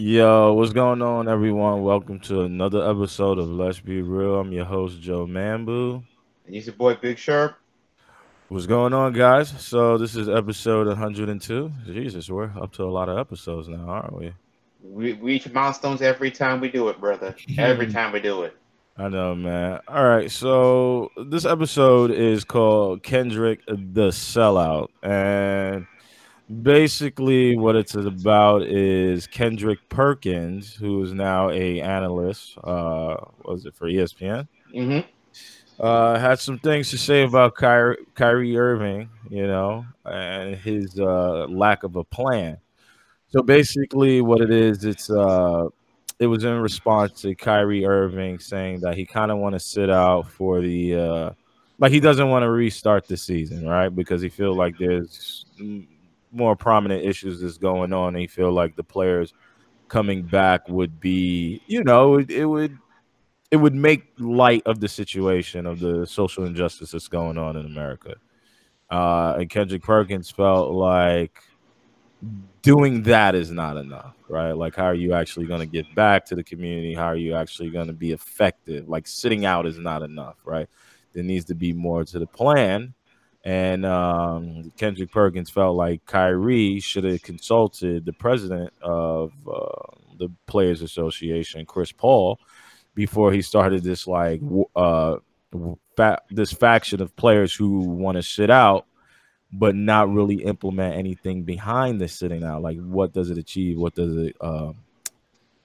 Yo, what's going on, everyone? Welcome to another episode of Let's Be Real. I'm your host, Joe Mambu. And he's your boy, Big Sharp. What's going on, guys? So, this is episode 102. Jesus, we're up to a lot of episodes now, aren't we? We reach milestones every time we do it, brother. Every time we do it. I know, man. All right, so this episode is called Kendrick the Sellout. And basically what it's about is Kendrick Perkins, who is now a analyst, uh, was it for ESPN? Mm-hmm. Uh, had some things to say about Kyrie, Kyrie Irving, you know, and his uh, lack of a plan. So basically, what it is, it's uh, it was in response to Kyrie Irving saying that he kind of want to sit out for the uh, like he doesn't want to restart the season, right? Because he feel like there's more prominent issues that's going on. He feel like the players coming back would be, you know, it, it would it would make light of the situation of the social injustice that's going on in America. Uh, and Kendrick Perkins felt like doing that is not enough, right? Like, how are you actually going to get back to the community? How are you actually going to be effective? Like, sitting out is not enough, right? There needs to be more to the plan. And um, Kendrick Perkins felt like Kyrie should have consulted the president of uh, the Players Association, Chris Paul, before he started this like uh, fa- this faction of players who want to sit out, but not really implement anything behind the sitting out. Like, what does it achieve? What does it? Uh,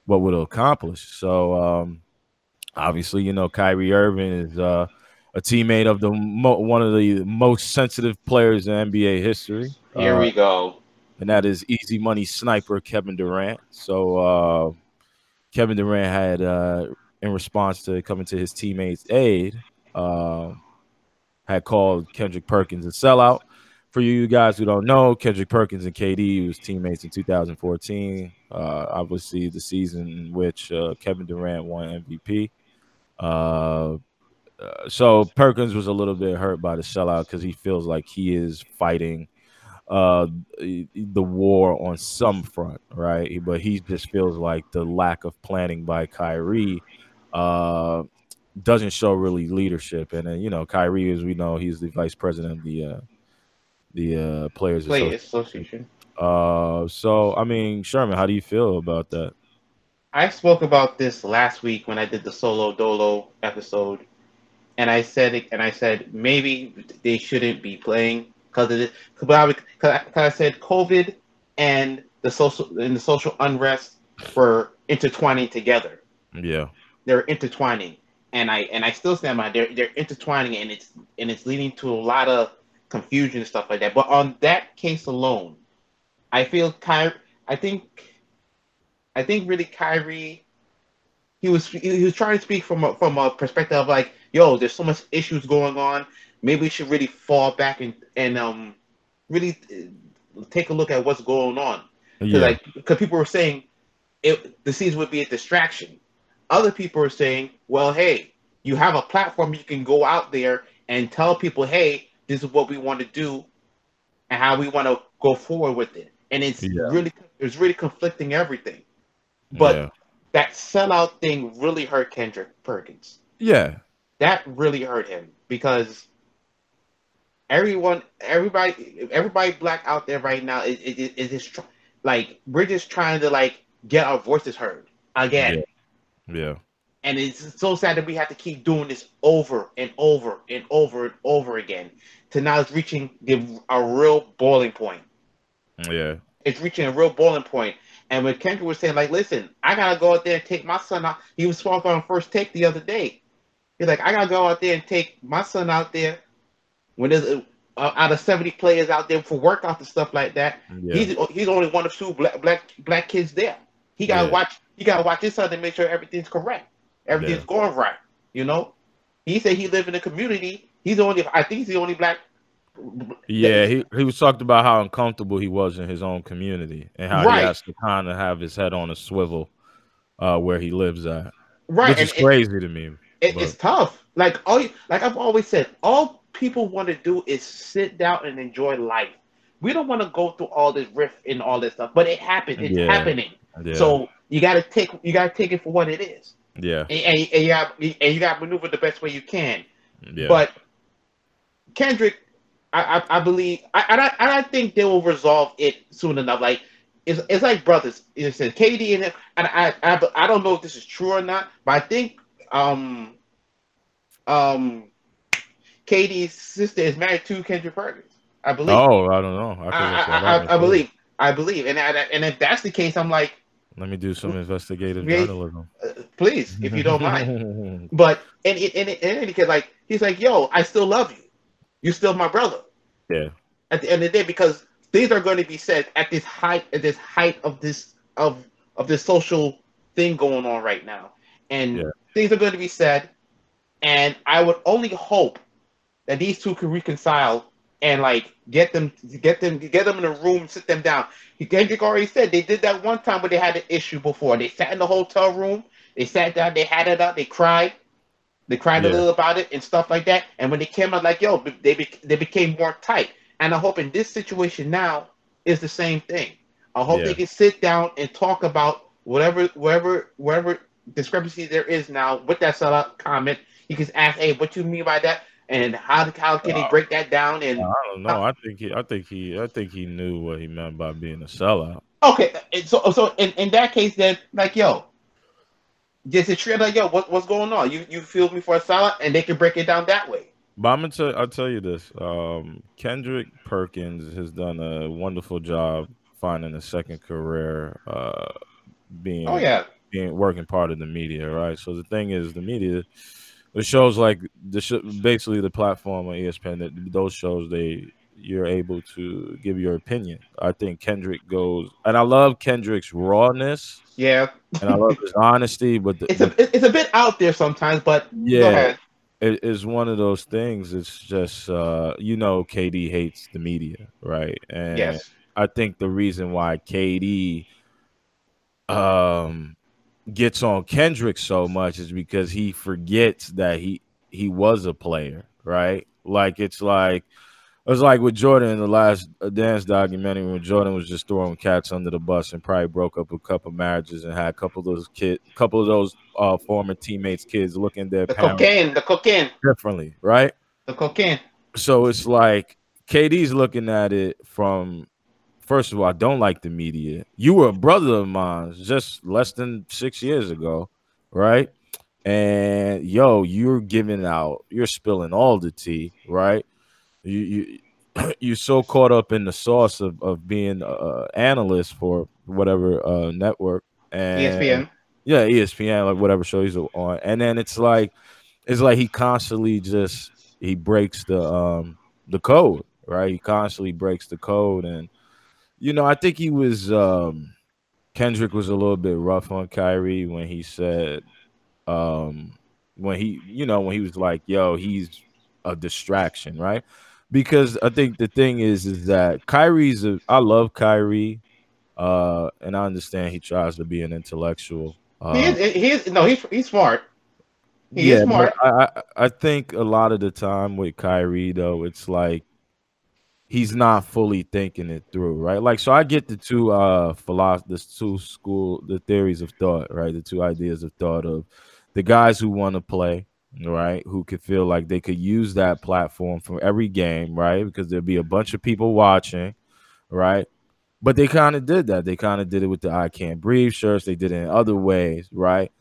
what would it accomplish? So, um, obviously, you know, Kyrie Irving is. Uh, a teammate of the mo- one of the most sensitive players in NBA history. Here uh, we go. And that is easy money sniper Kevin Durant. So uh, Kevin Durant had, uh, in response to coming to his teammates' aid, uh, had called Kendrick Perkins a sellout. For you guys who don't know, Kendrick Perkins and KD was teammates in 2014. Uh, obviously, the season in which uh, Kevin Durant won MVP. Uh, so Perkins was a little bit hurt by the sellout because he feels like he is fighting uh, the war on some front, right? But he just feels like the lack of planning by Kyrie uh, doesn't show really leadership. And then you know, Kyrie, as we know, he's the vice president of the uh, the uh, Players Play Association. Uh, so I mean, Sherman, how do you feel about that? I spoke about this last week when I did the solo dolo episode and I said and I said maybe they shouldn't be playing because of this. Because I, said COVID and the social and the social unrest were intertwining together. Yeah, they're intertwining, and I and I still stand by they're they're intertwining, and it's and it's leading to a lot of confusion and stuff like that. But on that case alone, I feel Kyrie. I think, I think really Kyrie. He was he was trying to speak from a, from a perspective of like yo, there's so much issues going on. Maybe we should really fall back and and um really uh, take a look at what's going on. Yeah. Like, because people were saying it, the season would be a distraction. Other people are saying, well, hey, you have a platform you can go out there and tell people, hey, this is what we want to do and how we want to go forward with it. And it's yeah. really it's really conflicting everything. But yeah. that sellout thing really hurt Kendrick Perkins. Yeah, that really hurt him because everyone, everybody, everybody black out there right now is is, is just like we're just trying to like get our voices heard again. Yeah. yeah. And it's so sad that we have to keep doing this over and over and over and over again. To now it's reaching the, a real boiling point. Yeah. It's reaching a real boiling point. And when Kendrick was saying, like, listen, I gotta go out there and take my son out. He was spoken on first take the other day. He's like, I gotta go out there and take my son out there when there's uh, out of seventy players out there for workouts and stuff like that. Yeah. He's he's only one of two black black black kids there. He gotta yeah. watch. He gotta watch his son to make sure everything's correct, everything's yeah. going right. You know, he said he live in the community. He's the only. I think he's the only black. Yeah, he, he was talked about how uncomfortable he was in his own community and how right. he has to kind of have his head on a swivel uh, where he lives at. Right, which is and, crazy and, to me. It, it's tough. Like all, you, like I've always said, all people want to do is sit down and enjoy life. We don't want to go through all this riff and all this stuff, but it happened. It's yeah. happening. Yeah. So you got to take you got to take it for what it is. Yeah. And, and, and you got and you got to maneuver the best way you can. Yeah. But Kendrick, I I, I believe I, I I I think they will resolve it soon enough. Like it's, it's like brothers. It's KD and him, and I, I I don't know if this is true or not, but I think um um KD's sister is married to Kendrick Perkins. I believe. oh, I don't know. I, I, I. I, I believe. I believe, and and if that's the case, I'm like, Let me do some investigative Yeah. journalism. uh, please, if you don't mind. But and in any case, like he's like, yo, I still love you. You're still my brother. yeah. At the end of the day, because things are going to be said at this height, at this height of this of of this social thing going on right now, and Yeah. Things are going to be said. And I would only hope that these two can reconcile and like get them get them get them in a room, sit them down. Kendrick already said they did that one time where they had an issue before. They sat in the hotel room, they sat down, they had it out, they cried, they cried Yeah. a little about it and stuff like that. And when they came out, like yo, they be, they became more tight. And I hope in this situation now is the same thing. I hope Yeah. they can sit down and talk about whatever wherever wherever discrepancy there is now with that sellout comment. You can ask, hey, what you mean by that? And how how can he break that down? And I don't know. I think he. I think he. I think he knew what he meant by being a sellout. Okay, and so so in, in that case, then like yo, just a trip like yo, what, what's going on? You you feel me for a salad, and they can break it down that way. But I'm gonna tell. I'll tell you this. Um, Kendrick Perkins has done a wonderful job finding a second career. Uh, being Oh yeah, being working part of the media, right? So the thing is, the media, the shows like the sh- basically the platform on ESPN, that those shows they you're able to give your opinion. I think Kendrick goes, and I love Kendrick's rawness, yeah. and I love his honesty, but the, It's a it- it's a bit out there sometimes, but go yeah, ahead. it is one of those things. It's just uh, you know, KD hates the media, right? And Yes, I think the reason why KD um gets on Kendrick so much is because he forgets that he he was a player, right? Like it's like it was like with Jordan in the last dance documentary when Jordan was just throwing cats under the bus and probably broke up a couple marriages and had a couple of those kid, couple of those uh, former teammates' kids looking at their the cocaine, the cocaine, differently, right? the cocaine. so it's like KD's looking at it from first of all, I don't like the media. You were a brother of mine just less than six years ago, right? And yo, you're giving out, you're spilling all the tea, right? You you you're so caught up in the sauce of, of being an analyst for whatever uh, network and ESPN. yeah, ESPN, like whatever show he's on. And then it's like it's like he constantly just he breaks the um the code, right? He constantly breaks the code and you know, I think he was um Kendrick was a little bit rough on Kyrie when he said um when he you know when he was like, yo, he's a distraction, right? Because I think the thing is is that Kyrie's a I love Kyrie uh and I understand he tries to be an intellectual. Uh, he is. He is. No, he's he's smart. He yeah, is smart. I, I I think a lot of the time with Kyrie though, it's like he's not fully thinking it through, right? Like, so I get the two uh philosoph the two school the theories of thought, right? The two ideas of thought of the guys who want to play, right? Who could feel like they could use that platform for every game, right? Because there'd be a bunch of people watching, right? But they kind of did that. They kind of did it with the I can't breathe shirts. They did it in other ways, right?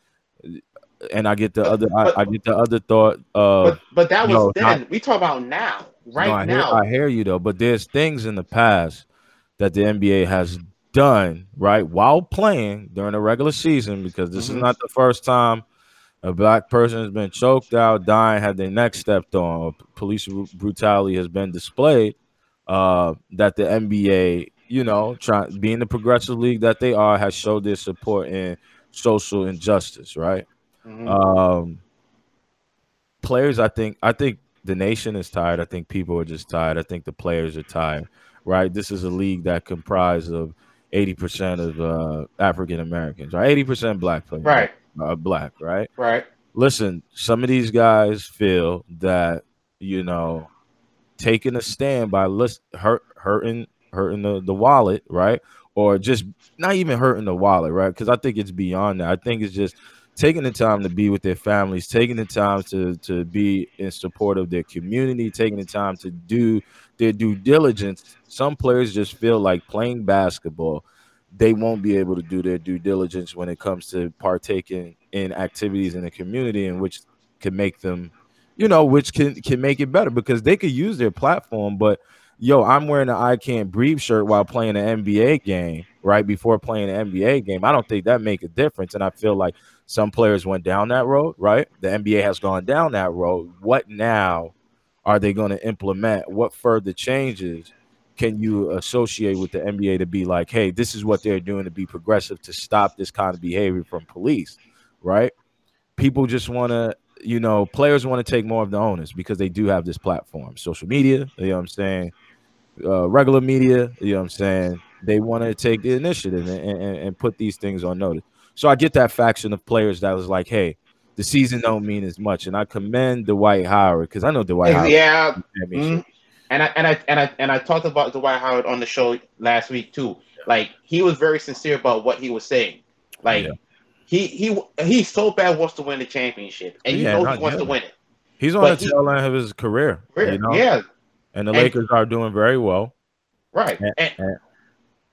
And I get the other, I, I get the other thought of But but that was no, then. we talk about now, right no, I now. Hear, I hear you though, but there's things in the past that the NBA has done right while playing during the regular season because this Mhm. is not the first time a black person has been choked out, dying, had their neck stepped on, or police bru- brutality has been displayed. Uh, that the NBA, you know, trying being the progressive league that they are, has showed their support in social injustice, right? Mhm. Um, players, I think, I think the nation is tired. I think people are just tired. I think the players are tired. Right? This is a league that comprised of eighty percent of uh, African Americans, right? Eighty percent black players, right, Uh, black, right? right. Listen, some of these guys feel that you know taking a stand by list, hurt, hurting, hurting the, the wallet, right, or just not even hurting the wallet, right? Because I think it's beyond that. I think it's just taking the time to be with their families, taking the time to to be in support of their community, taking the time to do their due diligence. Some players just feel like playing basketball, they won't be able to do their due diligence when it comes to partaking in activities in the community in which can make them, you know, which can can make it better because they could use their platform, but yo, I'm wearing an I can't breathe shirt while playing an NBA game, right? Before playing an NBA game. I don't think that make a difference. And I feel like some players went down that road, right? The NBA has gone down that road. What now are they going to implement? What further changes can you associate with the NBA to be like, hey, this is what they're doing to be progressive to stop this kind of behavior from police, right? People just want to, you know, players want to take more of the onus because they do have this platform, social media, you know what I'm saying? Uh, regular media, you know what I'm saying? They want to take the initiative and, and, and put these things on notice. So I get that faction of players that was like, hey, the season don't mean as much. And I commend Dwight Howard because I know Dwight Howard. Yeah. Mm-hmm. And I and I and I and I talked about Dwight Howard on the show last week too. Like he was very sincere about what he was saying. Like yeah. he he he so bad wants to win the championship, and you yeah, know he wants to win it. He's on but the tail end of his career. career you know? Yeah. And the and, Lakers are doing very well. Right. And, and,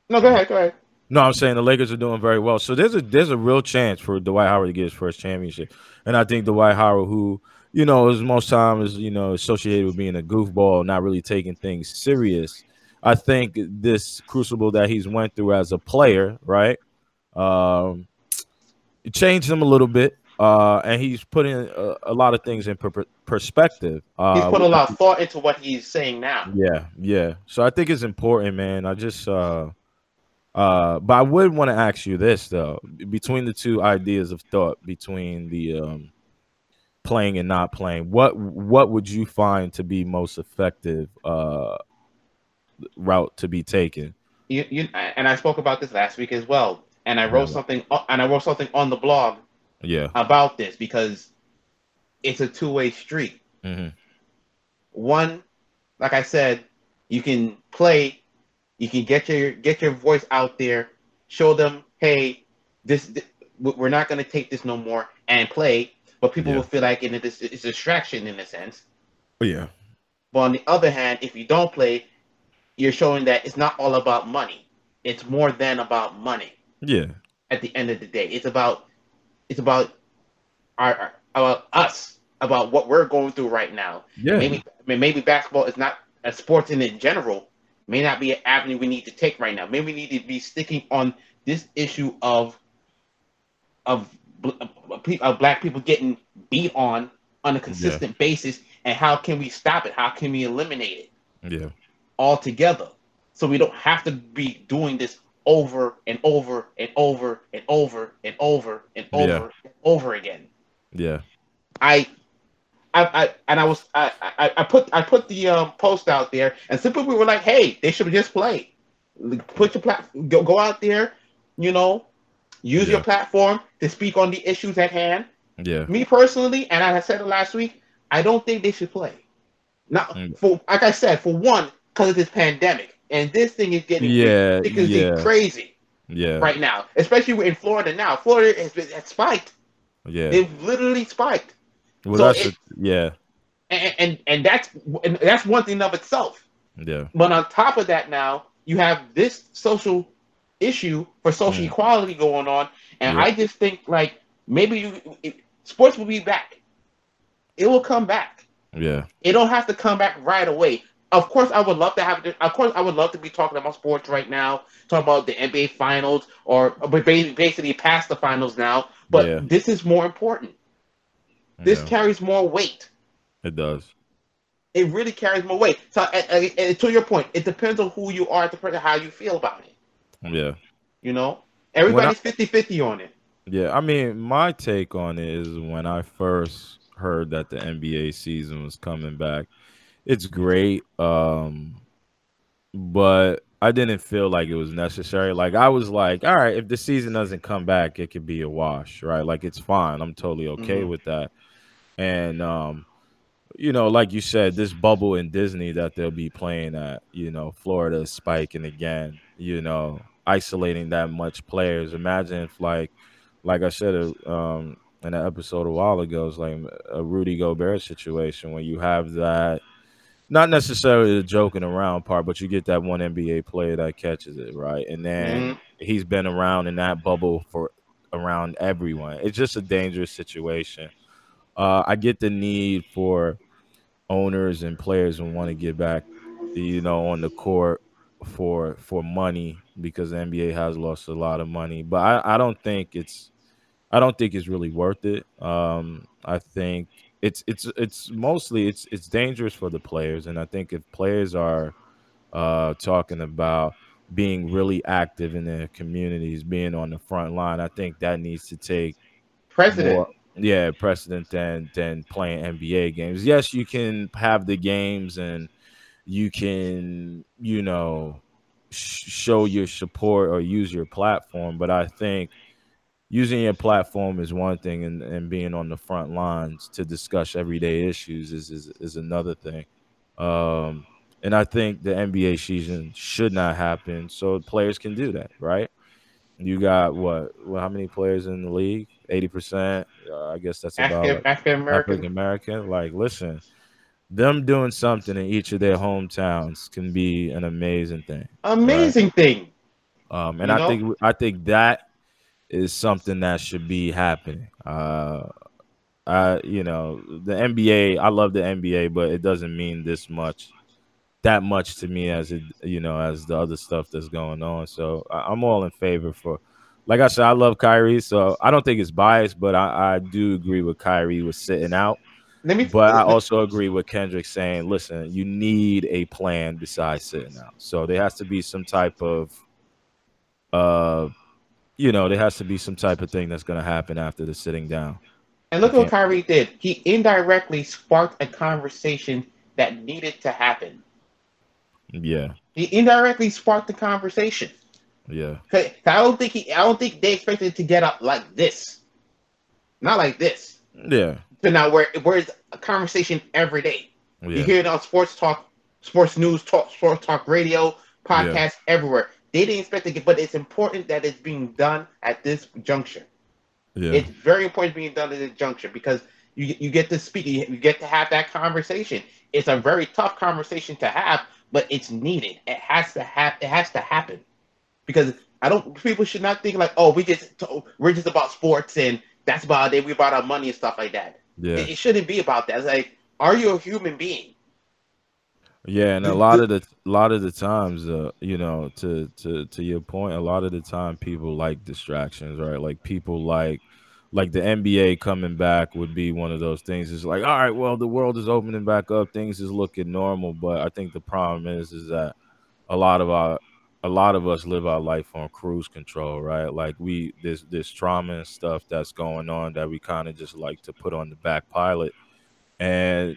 no, go ahead. Go ahead. No, I'm saying the Lakers are doing very well. So there's a there's a real chance for Dwight Howard to get his first championship. And I think Dwight Howard, who, you know, is most time is, you know, associated with being a goofball, not really taking things serious. I think this crucible that he's went through as a player, right? Um, it changed him a little bit. Uh, and he's putting a, a, lot of things in per- perspective. Uh, he's put a lot of thought into what he's saying now. Yeah, yeah. So I think it's important, man. I just uh uh, but I would want to ask you this though: between the two ideas of thought, between the um, playing and not playing, what what would you find to be most effective uh, route to be taken? You, you, and I spoke about this last week as well, and I wrote yeah. something, and I wrote something on the blog, yeah, about this because it's a two way street. Mm-hmm. One, like I said, you can play you can get your get your voice out there, show them, hey, this, this we're not going to take this no more and play, but people yeah. will feel like it's, it's a distraction in a sense. Oh, yeah. But on the other hand, if you don't play, you're showing that it's not all about money. It's more than about money. Yeah. At the end of the day, it's about it's about our, our about us, about what we're going through right now. Yeah. Maybe maybe basketball is not a sports in general, may not be an avenue we need to take right now. Maybe we need to be sticking on this issue of of, of black people getting beat on on a consistent yeah. basis, and how can we stop it? How can we eliminate it? Yeah, altogether, so we don't have to be doing this over and over and over and over and over and over yeah. and over again. Yeah, I I, I and I was I, I, I put I put the um, post out there, and some people were like, "Hey, they should just play. Put your platform, go go out there, you know, use yeah. your platform to speak on the issues at hand." Yeah. Me personally, and I said it last week, I don't think they should play. Now, mm. for like I said, for one, because of this pandemic, and this thing is getting yeah, ridiculously yeah. crazy. Yeah. Right now, especially in Florida now. Florida has, been, has spiked. Yeah. They've literally spiked. Well, so that's it, a, yeah, and, and and that's and that's one thing of itself. Yeah. But on top of that, now you have this social issue for social mm. equality going on, and yeah. I just think like maybe you, it, sports will be back. It will come back. Yeah. It don't have to come back right away. Of course, I would love to have. Of course, I would love to be talking about sports right now, talking about the NBA finals or basically past the finals now. But yeah. this is more important. This yeah. carries more weight. It does. It really carries more weight. So, and, and to your point, it depends on who you are, it depends on how you feel about it. Yeah. You know, everybody's 50 50 on it. Yeah. I mean, my take on it is when I first heard that the NBA season was coming back, it's great. Um, but I didn't feel like it was necessary. Like I was like, all right, if the season doesn't come back, it could be a wash, right? Like it's fine. I'm totally okay mm-hmm. with that. And um, you know, like you said, this bubble in Disney that they'll be playing at, you know, Florida spiking again, you know. isolating that much players. Imagine if like like I said uh, um, in an episode a while ago, it's like a Rudy Gobert situation when you have that not necessarily the joking around part, but you get that one NBA player that catches it, right? And then mm-hmm. he's been around in that bubble for around everyone. It's just a dangerous situation. Uh, I get the need for owners and players who want to get back, you know, on the court for for money because the NBA has lost a lot of money. But I, I don't think it's I don't think it's really worth it. Um, I think it's it's it's mostly it's it's dangerous for the players, and I think if players are uh, talking about being really active in their communities, being on the front line, I think that needs to take president. More, yeah, precedent than than playing NBA games. Yes, you can have the games and you can you know sh- show your support or use your platform, but I think using your platform is one thing and, and being on the front lines to discuss everyday issues is is, is another thing. Um, and i think the nba season should not happen so players can do that right? You got what well, how many players in the league 80% uh, i guess that's about african american american like listen them doing something in each of their hometowns can be an amazing thing amazing right? thing um, and you i know? think i think that is something that should be happening. Uh, I, you know, the NBA. I love the NBA, but it doesn't mean this much, that much to me as it, you know, as the other stuff that's going on. So I, am all in favor for. Like I said, I love Kyrie, so I don't think it's biased, but I, I do agree with Kyrie with sitting out. Let me, but I also agree with Kendrick saying, listen, you need a plan besides sitting out. So there has to be some type of uh you know, there has to be some type of thing that's going to happen after the sitting down. And look what Kyrie did. He indirectly sparked a conversation that needed to happen. Yeah. He indirectly sparked the conversation. Yeah. I don't think he. I don't think they expected it to get up like this. Not like this. Yeah. So now, where where's a conversation every day? Yeah. You hear it on sports talk, sports news talk, sports talk radio, podcasts yeah. everywhere. They didn't expect to get, but it's important that it's being done at this juncture. Yeah. It's very important being done at this juncture because you you get to speak, you get to have that conversation. It's a very tough conversation to have, but it's needed. It has to have. It has to happen because I don't. People should not think like, oh, we just we're just about sports and that's about it. We about our money and stuff like that. Yeah. It, it shouldn't be about that. It's like, are you a human being? Yeah, and a lot of the a lot of the times, uh, you know, to to to your point, a lot of the time people like distractions, right? Like people like like the NBA coming back would be one of those things. It's like, all right, well, the world is opening back up, things is looking normal, but I think the problem is is that a lot of our a lot of us live our life on cruise control, right? Like we this this trauma and stuff that's going on that we kind of just like to put on the back pilot. And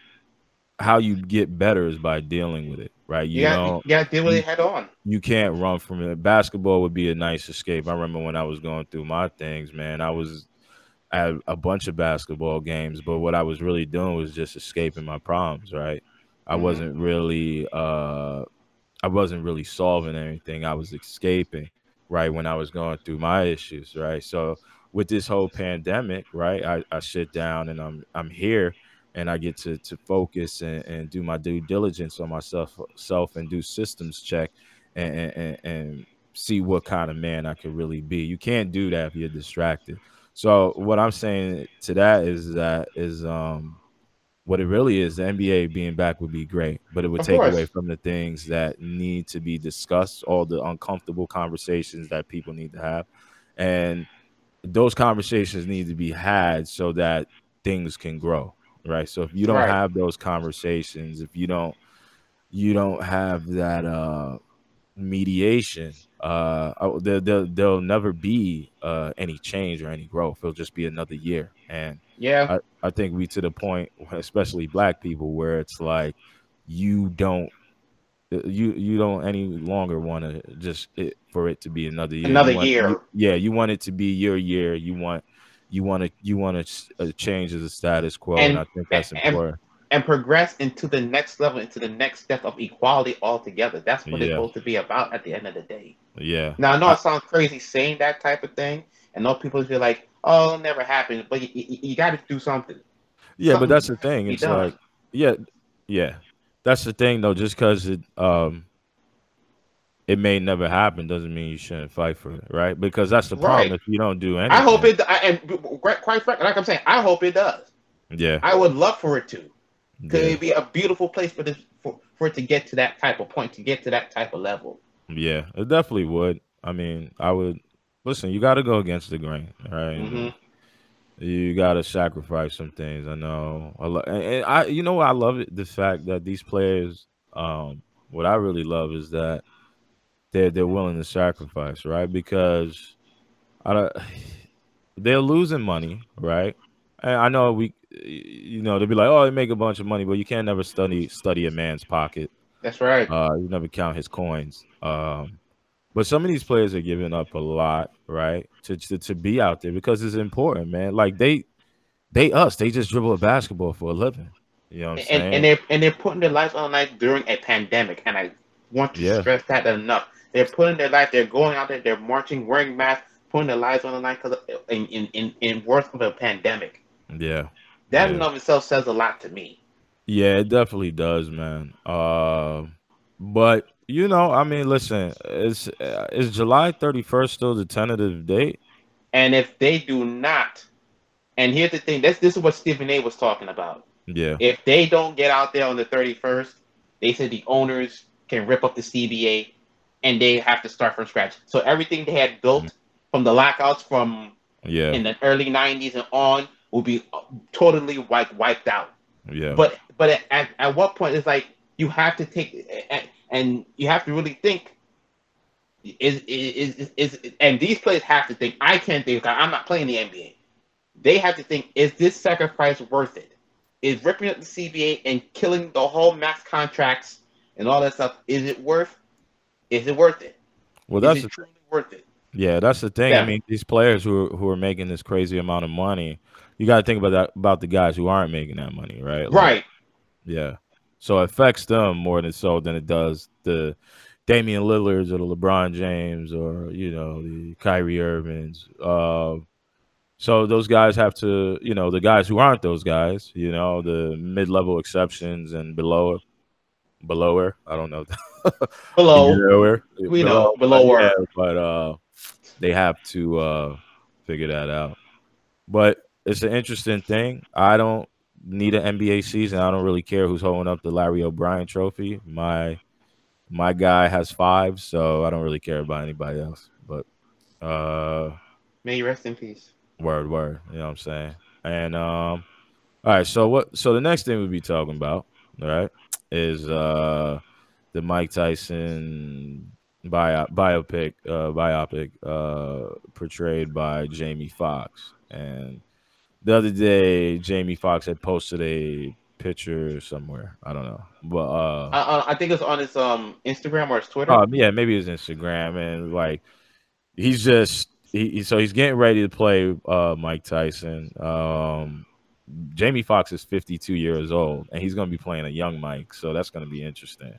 how you get better is by dealing with it, right? You yeah, know, yeah, deal with you, it head on. You can't run from it. Basketball would be a nice escape. I remember when I was going through my things, man. I was at a bunch of basketball games, but what I was really doing was just escaping my problems, right? I mm-hmm. wasn't really uh I wasn't really solving anything. I was escaping, right, when I was going through my issues, right? So with this whole pandemic, right, I, I sit down and I'm I'm here and I get to to focus and, and do my due diligence on myself self and do systems check and, and, and see what kind of man I could really be. You can't do that if you're distracted. So what I'm saying to that is that is um what it really is, the NBA being back would be great, but it would of take course. away from the things that need to be discussed, all the uncomfortable conversations that people need to have. And those conversations need to be had so that things can grow right? So if you don't right. have those conversations, if you don't you don't have that uh mediation, uh oh, there, there, there'll never be uh any change or any growth. It'll just be another year. And yeah, I, I think we to the point, especially black people, where it's like you don't you you don't any longer want to just it, for it to be another year. Another want, year. You, yeah, you want it to be your year. You want you want to you want to uh, change the status quo, and, and I think that's important. and progress into the next level, into the next step of equality altogether. That's what it's supposed to be about at the end of the day. Yeah. Now, I know it sounds crazy saying that type of thing, and all people feel like, "Oh, it'll never happen," but you, you, you got to do something. Yeah, but that's the thing. It's done. like, yeah, yeah, that's the thing though. Just because it um it may never happen doesn't mean you shouldn't fight for it, right? Because that's the problem. Right. If you don't do anything, I hope it, I, and quite frankly, like I'm saying, I hope it does. Yeah, I would love for it to. Because yeah, it'd be a beautiful place for this for, for it to get to that type of point, to get to that type of level. yeah. It definitely would. I mean, I would listen. You got to go against the grain, right? Mhm. You got to sacrifice some things. I know. I lo- and, and I, you know, I love it. The fact that these players, um, what I really love is that they're they're willing to sacrifice, right? Because I don't, they're losing money, right? And I know we, you know, they'll be like, oh, they make a bunch of money, but you can't never study study a man's pocket. That's right. Uh, you never count his coins. Um, but some of these players are giving up a lot, right, to, to to be out there because it's important, man. Like they, they us, they just dribble a basketball for a living. You know what I'm and, saying? and they're and they're putting their lives on the line during a pandemic, and I want to Yeah. stress that enough. They're putting their life. They're going out there. They're marching, wearing masks, putting their lives on the line because in in in, in worse of a pandemic. yeah, That Yeah. in of itself says a lot to me. yeah, it definitely does, man. Uh, but you know, I mean, listen, is uh, is July 31st still the tentative date? And if they do not, and here's the thing, this this is what Stephen A. was talking about. Yeah, If they don't get out there on the 31st, they said the owners can rip up the CBA and they have to start from scratch. So everything they had built from the lockouts from yeah, in the early 90s and on will be totally wiped wiped out. yeah, But but at, at what point it's like you have to take and, you have to really think is is, is is and these players have to think I can't think I'm not playing the NBA. They have to think is this sacrifice worth it? Is ripping up the CBA and killing the whole max contracts and all that stuff is it worth is it worth it? well, Is that's it the truly worth it? Yeah, that's the thing. Yeah. I mean, these players who are, who are making this crazy amount of money, you got to think about that about the guys who aren't making that money, right? Like, Right. Yeah. So it affects them more than so than it does the Damian Lillards or the LeBron James or you know the Kyrie Irvings. Uh, so those guys have to, you know, the guys who aren't those guys, you know, the mid-level exceptions and below, belower. I don't know. Below. Belower. We know, but belower. yeah, but uh, they have to uh figure that out. But it's an interesting thing. I don't need an NBA season. I don't really care who's holding up the Larry O'Brien trophy. My my guy has five, so I don't really care about anybody else. But uh May you rest in peace. word word, you know what I'm saying? And um all right, so what so the next thing we'll be talking about, all right, is uh the Mike Tyson bio, biopic uh biopic uh portrayed by Jamie Foxx. And the other day Jamie Foxx had posted a picture somewhere. I don't know. But uh I, I, I think it's on his um Instagram or his Twitter. um, yeah, maybe his Instagram and like he's just he, so he's getting ready to play uh Mike Tyson. Um Jamie Foxx is 52 years old and he's going to be playing a young Mike, so that's going to be interesting.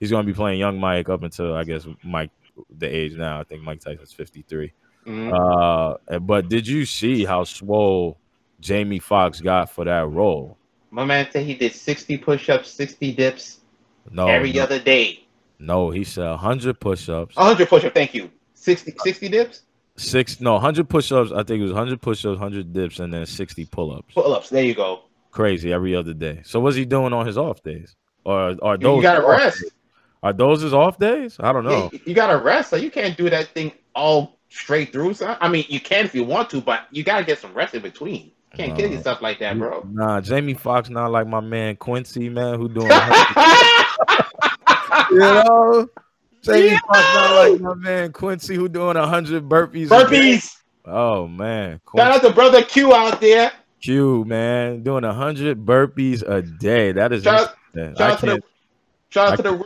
He's going to be playing young Mike up until I guess Mike the age now. I think Mike Tyson's 53. Mhm. Uh but did you see how swole Jamie Foxx got for that role? My man said he did 60 push-ups, 60 dips No. every no, other day. no, he said 100 push-ups. 100 push-ups, thank you. 60, uh, 60 dips? Six no, hundred push-ups. I think it was hundred push-ups, hundred dips, and then sixty pull-ups. Pull-ups, there you go. Crazy every other day. So what's he doing on his off days? Or are those you gotta rest. Are those his off days? I don't know. you, you gotta rest. So you can't do that thing all straight through. So, I mean, you can if you want to, but you gotta get some rest in between. Can't kill Nah. yourself like that, bro. Nah, Jamie Foxx not like my man Quincy, man, who doing you know? Jamie Foxx not like my man Quincy who doing hundred burpees. day. Oh man. Shout out to brother Q out there. Q, man, doing hundred burpees a day. That is Shout out, shout out to the shout out to the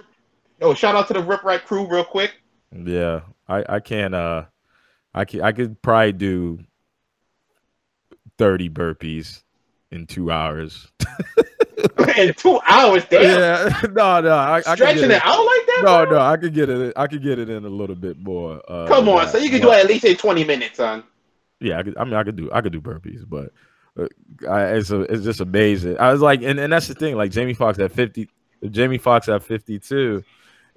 no shout out to the Rip Right crew real quick. Yeah, I I can't. Uh, I can I could probably do thirty burpees in two hours. in two hours. Damn. Yeah, no, no, I, I Stretching get it out like that. No, bro? no, I could get it. I could get it in a little bit more. Uh, Come on, so you can but- do it at least in twenty minutes, son. Yeah, I could. I mean, I could do. I could do burpees, but uh, I, it's a, it's just amazing. I was like, and, and that's the thing. Like Jamie Foxx at fifty, Jamie Foxx at fifty two.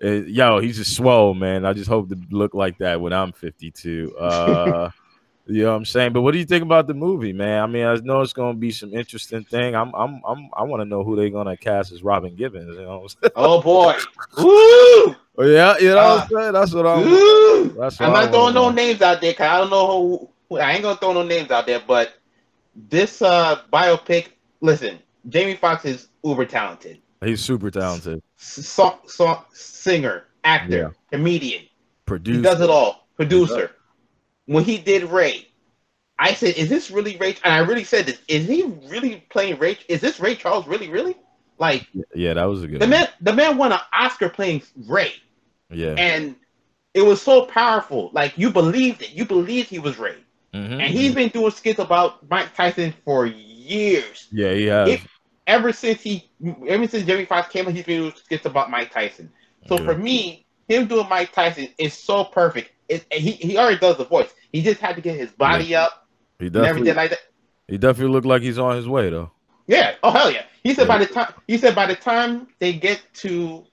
yo, he's just swole, man. I just hope to look like that when I'm fifty two. Uh, you know what I'm saying? But what do you think about the movie, man? I mean, I know it's gonna be some interesting thing. I'm, I'm, I'm I want to know who they're gonna cast as Robin Givens. You know. What I'm saying? Oh boy. Woo! Oh, yeah, you know Uh, what I'm saying? That's what I'm. Woo! That's what I'm not throwing no names out there because I don't know who. I ain't gonna throw no names out there. But this uh biopic, listen, Jamie Foxx is uber talented. He's super talented. Song, song, singer, actor, Yeah. comedian. Producer. He does it all. Producer. When he did Ray, I said, "Is this really Ray?" And I really said this: Is he really playing Ray? Is this Ray Charles really, really? Like Yeah, that was a good. the one. man, the man won an Oscar playing Ray, Yeah. and it was so powerful. Like you believed it. You believed he was Ray, Mhm. and he's been doing skits about Mike Tyson for years. Yeah, he has. If- Ever since he, ever since Jerry Fox came, he's been doing skits about Mike Tyson. So Yeah. for me, him doing Mike Tyson is so perfect. It, he he already does the voice. He just had to get his body up he definitely, like that. he definitely looked like he's on his way though. Yeah. Oh hell yeah. He said by the time he said by the time they get to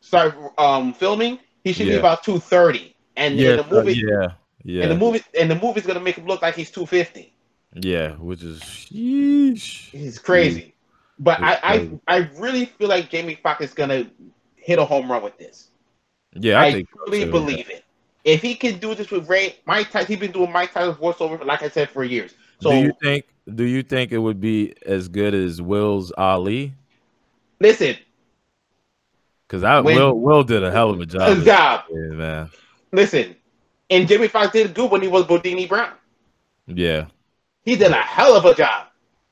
start um filming, he should be about two thirty. And yeah, the movie, yeah, yeah, and the movie, and the movie's gonna make him look like he's two fifty. yeah, which is sheesh. He's crazy. But It's I, crazy. I, I really feel like Jamie Foxx is gonna hit a home run with this. Yeah, I, I, think so, truly too, believe it. If he can do this with Ray, Mike Tyson, he's been doing Mike Tyson's voiceover, for like I said, for years. So do you think? Do you think it would be as good as Will's Ali? listen, Because I When- Will Will did a hell of a job. good job. Yeah, man. Listen, and Jimmy Fox did good when he was Bundini Brown. Yeah, He did a hell of a job.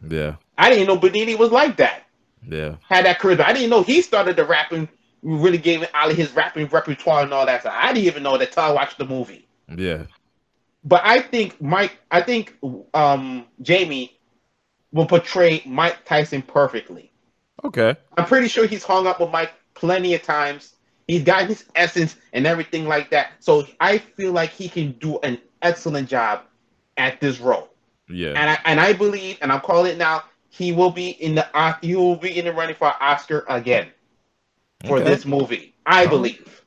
yeah, I didn't know Bundini was like that. yeah. Had that charisma. I didn't know he started the rapping, really gave Ali his rapping repertoire and all that stuff. I didn't even know that until I watched the movie. Yeah, But I think Mike, I think um, Jamie will portray Mike Tyson perfectly. okay. I'm pretty sure he's hung up with Mike plenty of times. He's got his essence and everything like that. So I feel like he can do an excellent job at this role. Yeah, And I and I believe, and I'm calling it now, he will be in the uh, he will be in the running for an Oscar again for Okay. this movie. I Oh. believe.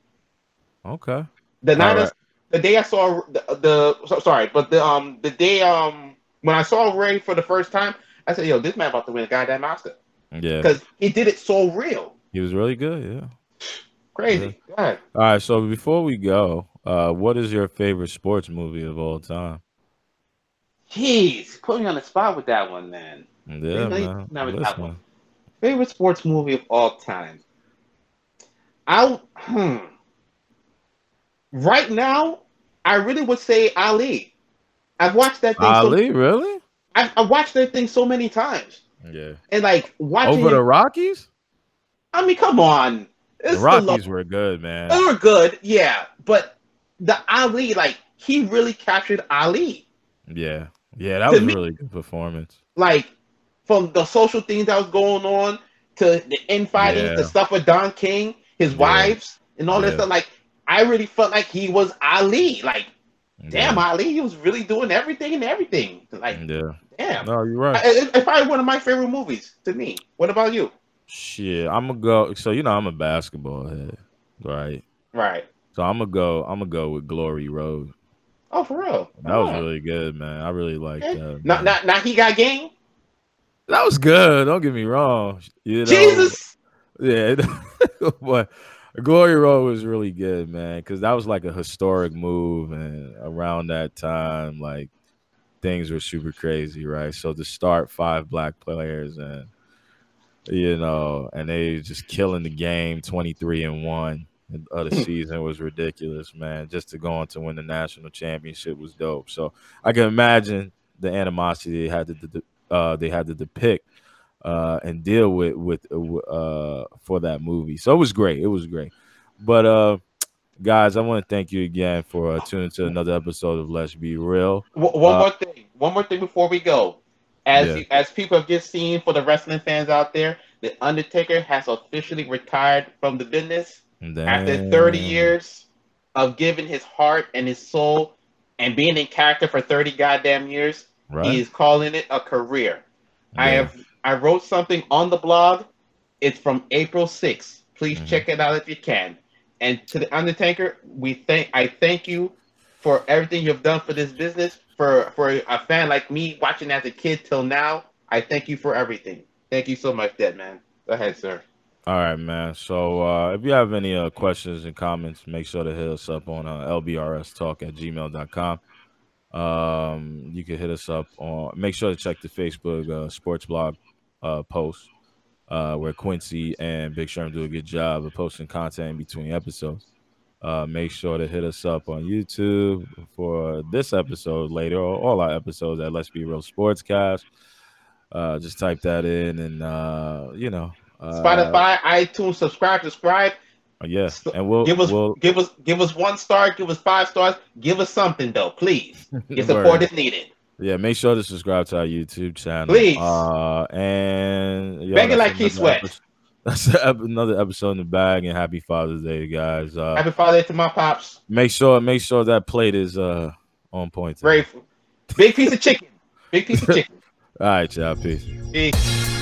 okay. The night, All I- the day I saw the, the so, sorry, but the um the day um when I saw Ray for the first time, I said, "Yo, this man about to win a goddamn Oscar Yeah, because he did it so real, he was really good. Yeah. crazy." Go ahead. All right. So before we go, uh, what is your favorite sports movie of all time? Jeez, put me on the spot with that one, man. Yeah, Really? man. Now it's that one. Favorite sports movie of all time. I hmm. Right now, I really would say Ali. I've watched that thing. So, Ali, really? I, I watched that thing so many times, Yeah. and like watching. Over the him- Rockies? I mean, come on. The Rockies the, were good, man. they were good, yeah, but the Ali, like he really captured Ali. Yeah. Yeah, that To was a me- really good performance. like from the social things that was going on to the infighting, Yeah. the stuff with Don King, his Yeah. wives, and all that stuff. Like, I really felt like he was Ali. Like, damn, Ali, he was really doing everything and everything. Like, Yeah. damn. No, you're right. It- It's probably one of my favorite movies to me. What about you? Shit, I'm gonna go. So you know, I'm a basketball head, right? Right. So I'm gonna go. I'm gonna go with Glory Road. Oh, for real. That was really good, man. I really like Okay. that. Now, man. now, now he got game. that was good. Don't get me wrong. You know, Jesus. Yeah, but Glory Road was really good, man, because that was like a historic move, and around that time, like things were super crazy, right? So to start five black players and you know, and they just killing the game, twenty three and one of the season was ridiculous, man. Just to go on to win the national championship was dope. So I can imagine the animosity they had to uh, they had to depict uh, and deal with with uh, for that movie. So it was great. It was great. But uh, guys, I want to thank you again for uh, tuning to another episode of Let's Be Real. One Uh, more thing. One more thing before we go. As Yeah. you, as people have just seen for the wrestling fans out there, the Undertaker has officially retired from the business after 30 years of giving his heart and his soul and being in character for 30 goddamn years. right? He is calling it a career. I have I wrote something on the blog. It's from April 6th. Please Mhm. check it out if you can. And to the Undertaker, we thank I thank you for everything you've done for this business. For for a fan like me watching as a kid till now, I thank you for everything. Thank you so much, Dead Man. Go ahead, sir. All right, man. So uh, if you have any uh, questions and comments, make sure to hit us up on uh, lbrstalk at gmail.com. Um, you can hit us up on, make sure to check the Facebook uh, sports blog uh, post uh, where Quincy and Big Sherm do a good job of posting content in between episodes. Uh, make sure to hit us up on YouTube for this episode later, or all our episodes at Let's Be Real Sportscast. Uh, just type that in and, uh, you know, uh, Spotify, iTunes, subscribe, subscribe. yeah, So- and we'll Give us we'll give us give us one star, give us five stars, give us something though, please. Your support is needed. Yeah, make sure to subscribe to our YouTube channel, Please. Uh, and yo, Beg it like Keith another Sweat. That's another episode in the bag, and happy Father's Day, guys. Uh, Happy Father's Day to my pops. make sure make sure that plate is uh on point. Grateful. Big piece of chicken. Big piece of chicken. All right, y'all. Peace. Peace.